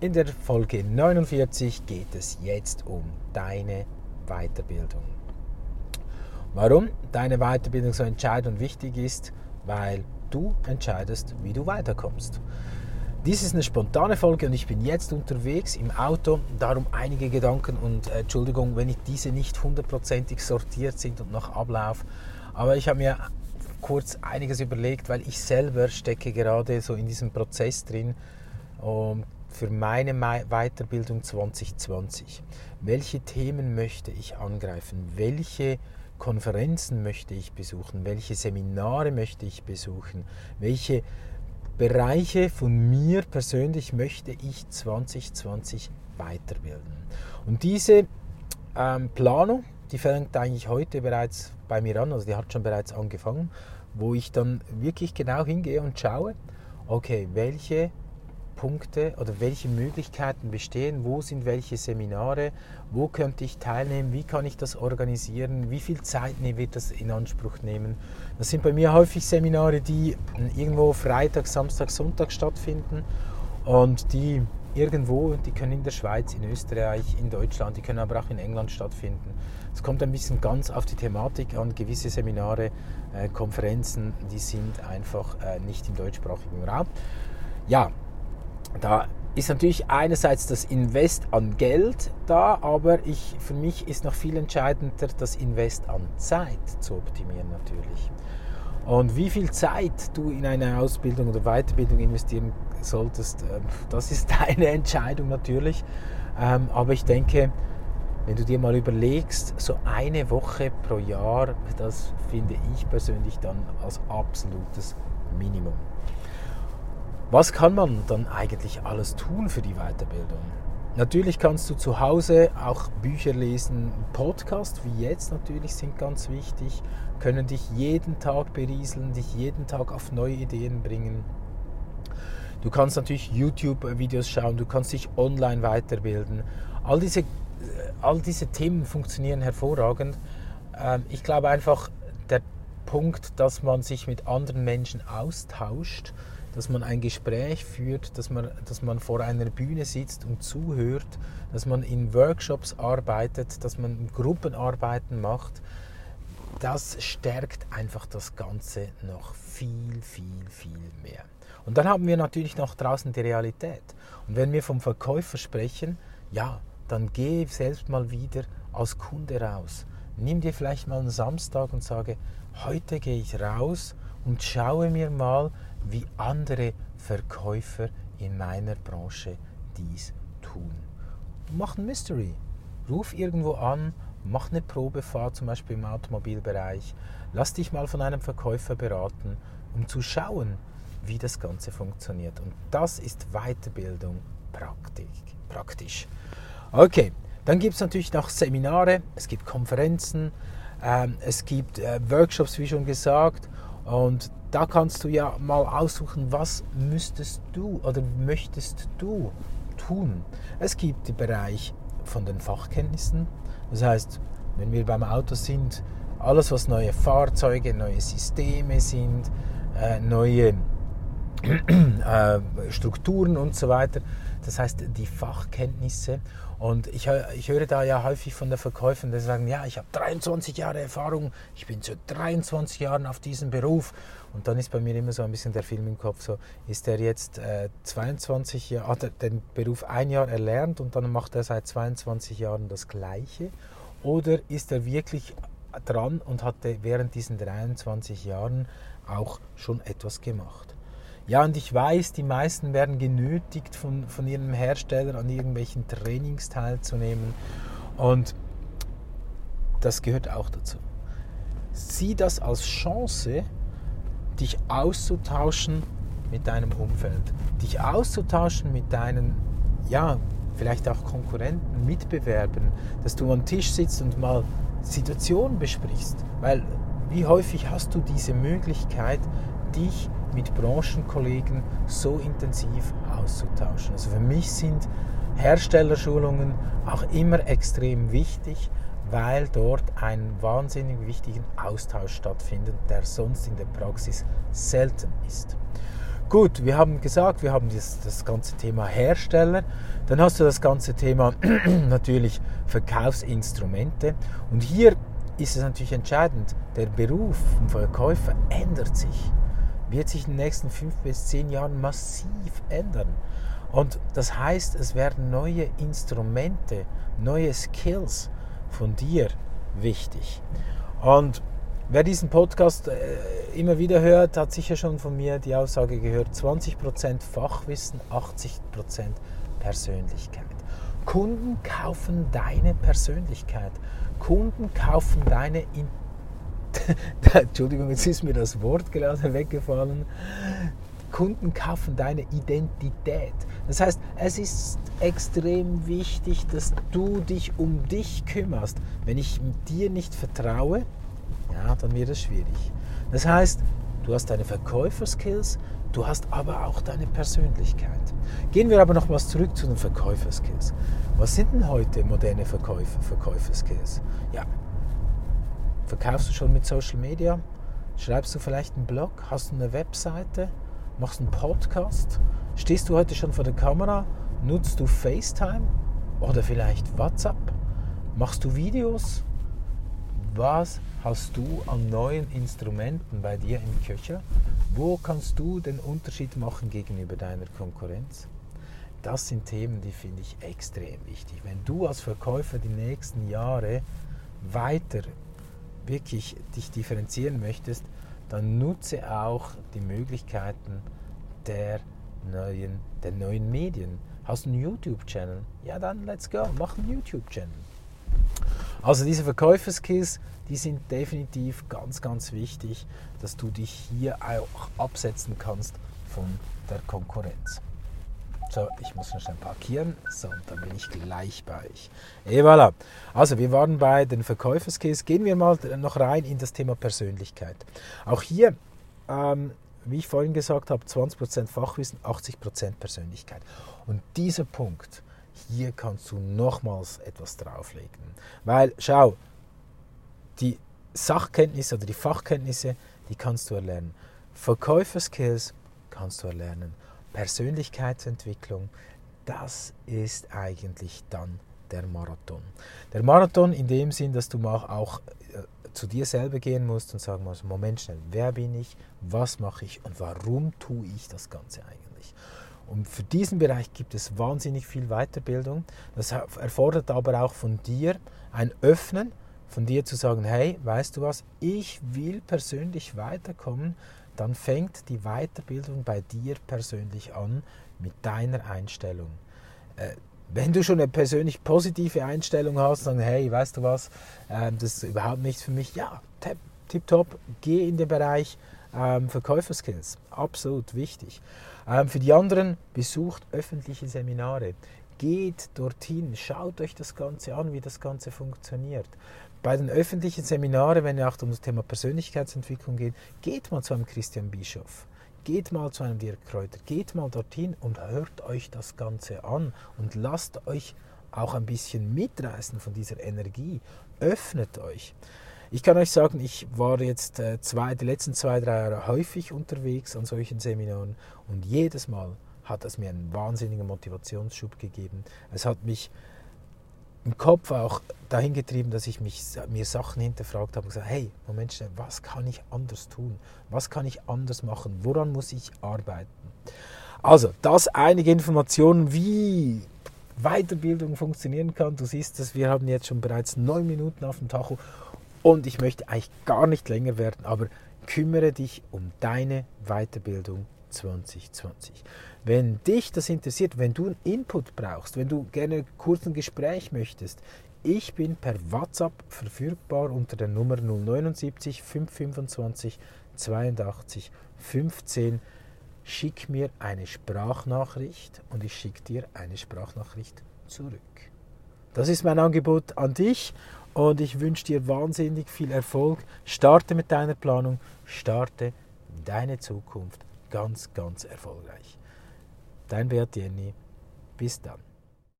In der Folge 49 geht es jetzt um deine Weiterbildung. Warum deine Weiterbildung so entscheidend und wichtig ist, weil du entscheidest, wie du weiterkommst. Dies ist eine spontane Folge und ich bin jetzt unterwegs im Auto, darum einige Gedanken und äh, Entschuldigung, wenn ich diese nicht hundertprozentig sortiert sind und nach Ablauf. Aber ich habe mir kurz einiges überlegt, weil ich selber stecke gerade so in diesem Prozess drin, um für meine Weiterbildung 2020. Welche Themen möchte ich angreifen? Welche Konferenzen möchte ich besuchen? Welche Seminare möchte ich besuchen? Welche Bereiche von mir persönlich möchte ich 2020 weiterbilden? Und diese ähm, Planung, die fängt eigentlich heute bereits bei mir an, also die hat schon bereits angefangen, wo ich dann wirklich genau hingehe und schaue, okay, welche Punkte oder welche Möglichkeiten bestehen, wo sind welche Seminare, wo könnte ich teilnehmen, wie kann ich das organisieren, wie viel Zeit wird das in Anspruch nehmen. Das sind bei mir häufig Seminare, die irgendwo Freitag, Samstag, Sonntag stattfinden und die irgendwo, die können in der Schweiz, in Österreich, in Deutschland, die können aber auch in England stattfinden. Es kommt ein bisschen ganz auf die Thematik an. Gewisse Seminare, äh, Konferenzen, die sind einfach äh, nicht im deutschsprachigen Raum. Ja, da ist natürlich einerseits das Invest an Geld da, aber ich, für mich ist noch viel entscheidender das Invest an Zeit zu optimieren natürlich. Und wie viel Zeit du in eine Ausbildung oder Weiterbildung investieren solltest, äh, das ist deine Entscheidung natürlich. Ähm, aber ich denke, wenn du dir mal überlegst, so eine Woche pro Jahr, das finde ich persönlich dann als absolutes Minimum. Was kann man dann eigentlich alles tun für die Weiterbildung? Natürlich kannst du zu Hause auch Bücher lesen, Podcasts wie jetzt natürlich sind ganz wichtig, können dich jeden Tag berieseln, dich jeden Tag auf neue Ideen bringen. Du kannst natürlich YouTube-Videos schauen, du kannst dich online weiterbilden. All diese, all diese Themen funktionieren hervorragend. Ähm, ich glaube einfach, der Punkt, dass man sich mit anderen Menschen austauscht, dass man ein Gespräch führt, dass man, dass man vor einer Bühne sitzt und zuhört, dass man in Workshops arbeitet, dass man Gruppenarbeiten macht. Das stärkt einfach das Ganze noch viel, viel, viel mehr. Und dann haben wir natürlich noch draußen die Realität. Und wenn wir vom Verkäufer sprechen, ja, dann geh selbst mal wieder als Kunde raus. Nimm dir vielleicht mal einen Samstag und sage, heute gehe ich raus und schaue mir mal, wie andere Verkäufer in meiner Branche dies tun. Mach ein Mystery. Ruf irgendwo an, mach eine Probefahrt, zum Beispiel im Automobilbereich. Lass dich mal von einem Verkäufer beraten, um zu schauen, wie das Ganze funktioniert. Und das ist Weiterbildung praktisch. Okay, dann gibt es natürlich noch Seminare, es gibt Konferenzen, ähm, es gibt äh, Workshops, wie schon gesagt. Und da kannst du ja mal aussuchen, was müsstest du oder möchtest du tun. Es gibt den Bereich von den Fachkenntnissen. Das heißt, wenn wir beim Auto sind, alles was neue Fahrzeuge, neue Systeme sind, äh, neue Strukturen und so weiter. Das heißt, die Fachkenntnisse. Und ich, ich höre da ja häufig von der Verkäuferin, die sagen, ja, ich habe 23 Jahre Erfahrung, ich bin seit 23 Jahren auf diesem Beruf. Und dann ist bei mir immer so ein bisschen der Film im Kopf, so ist er jetzt äh, 22 Jahre, hat er den Beruf ein Jahr erlernt und dann macht er seit 22 Jahren das Gleiche? Oder ist er wirklich dran und hatte während diesen 23 Jahren auch schon etwas gemacht? Ja, und ich weiß, die meisten werden genötigt, von, von ihrem Hersteller an irgendwelchen Trainings teilzunehmen. Und das gehört auch dazu. Sieh das als Chance, dich auszutauschen mit deinem Umfeld, dich auszutauschen mit deinen, ja, vielleicht auch Konkurrenten, Mitbewerbern, dass du am Tisch sitzt und mal Situationen besprichst. Weil wie häufig hast du diese Möglichkeit, dich mit Branchenkollegen so intensiv auszutauschen. Also für mich sind Herstellerschulungen auch immer extrem wichtig, weil dort ein wahnsinnig wichtiger Austausch stattfindet, der sonst in der Praxis selten ist. Gut, wir haben gesagt, wir haben das, das ganze Thema Hersteller. Dann hast du das ganze Thema natürlich Verkaufsinstrumente. Und hier ist es natürlich entscheidend, der Beruf vom Verkäufer ändert sich, wird sich in den nächsten fünf bis zehn Jahren massiv ändern. Und das heißt, es werden neue Instrumente, neue Skills von dir wichtig. Und wer diesen Podcast äh, immer wieder hört, hat sicher schon von mir die Aussage gehört, 20% Fachwissen, 80% Persönlichkeit. Kunden kaufen deine Persönlichkeit. Kunden kaufen deine In Entschuldigung, jetzt ist mir das Wort gerade weggefallen. Kunden kaufen deine Identität. Das heißt, es ist extrem wichtig, dass du dich um dich kümmerst. Wenn ich dir nicht vertraue, ja, dann wird es schwierig. Das heißt, du hast deine Verkäuferskills, du hast aber auch deine Persönlichkeit. Gehen wir aber nochmals zurück zu den Verkäuferskills. Was sind denn heute moderne Verkäufer, Verkäuferskills? Ja, verkaufst du schon mit Social Media? Schreibst du vielleicht einen Blog? Hast du eine Webseite? Machst du einen Podcast? Stehst du heute schon vor der Kamera? Nutzt du FaceTime? Oder vielleicht WhatsApp? Machst du Videos? Was hast du an neuen Instrumenten bei dir im Köcher? Wo kannst du den Unterschied machen gegenüber deiner Konkurrenz? Das sind Themen, die finde ich extrem wichtig. Wenn du als Verkäufer die nächsten Jahre weiter wirklich dich differenzieren möchtest, dann nutze auch die Möglichkeiten der neuen, der neuen Medien. Hast du einen YouTube-Channel? Ja, dann let's go, mach einen YouTube-Channel. Also diese Verkäuferskills, die sind definitiv ganz, ganz wichtig, dass du dich hier auch absetzen kannst von der Konkurrenz. So, ich muss noch schnell parkieren. So, und dann bin ich gleich bei euch. Et voilà. Also, wir waren bei den Verkäuferskills. Gehen wir mal noch rein in das Thema Persönlichkeit. Auch hier, ähm, wie ich vorhin gesagt habe, 20% Fachwissen, 80% Persönlichkeit. Und dieser Punkt, hier kannst du nochmals etwas drauflegen. Weil, schau, die Sachkenntnisse oder die Fachkenntnisse, die kannst du erlernen. Verkäuferskills kannst du erlernen. Persönlichkeitsentwicklung, das ist eigentlich dann der Marathon. Der Marathon in dem Sinn, dass du auch äh, zu dir selber gehen musst und sagen musst, Moment schnell, wer bin ich, was mache ich und warum tue ich das Ganze eigentlich? Und für diesen Bereich gibt es wahnsinnig viel Weiterbildung. Das erfordert aber auch von dir ein Öffnen, von dir zu sagen, hey, weißt du was, ich will persönlich weiterkommen, dann fängt die Weiterbildung bei dir persönlich an mit deiner Einstellung. Äh, wenn du schon eine persönlich positive Einstellung hast, dann hey, weißt du was, äh, das ist überhaupt nichts für mich, ja, tipptopp, geh in den Bereich ähm, Verkäuferskills, absolut wichtig. Ähm, für die anderen, besucht öffentliche Seminare, geht dorthin, schaut euch das Ganze an, wie das Ganze funktioniert. Bei den öffentlichen Seminaren, wenn es auch um das Thema Persönlichkeitsentwicklung geht, geht mal zu einem Christian Bischof, geht mal zu einem Dirk Kräuter, geht mal dorthin und hört euch das Ganze an und lasst euch auch ein bisschen mitreißen von dieser Energie. Öffnet euch. Ich kann euch sagen, ich war jetzt äh, zwei, die letzten zwei, drei Jahre häufig unterwegs an solchen Seminaren und jedes Mal hat es mir einen wahnsinnigen Motivationsschub gegeben. Es hat mich im Kopf auch dahin getrieben, dass ich mich, mir Sachen hinterfragt habe und gesagt, hey, Moment schnell, was kann ich anders tun? Was kann ich anders machen? Woran muss ich arbeiten? Also, das einige Informationen, wie Weiterbildung funktionieren kann. Du siehst es, wir haben jetzt schon bereits neun Minuten auf dem Tacho und ich möchte eigentlich gar nicht länger werden, aber kümmere dich um deine Weiterbildung 2020. Wenn dich das interessiert, wenn du einen Input brauchst, wenn du gerne kurz ein Gespräch möchtest, ich bin per WhatsApp verfügbar unter der Nummer 079 525 82 15. Schick mir eine Sprachnachricht und ich schicke dir eine Sprachnachricht zurück. Das ist mein Angebot an dich und ich wünsche dir wahnsinnig viel Erfolg. Starte mit deiner Planung, starte deine Zukunft ganz, ganz erfolgreich. Dein Bert Jenny. Bis dann.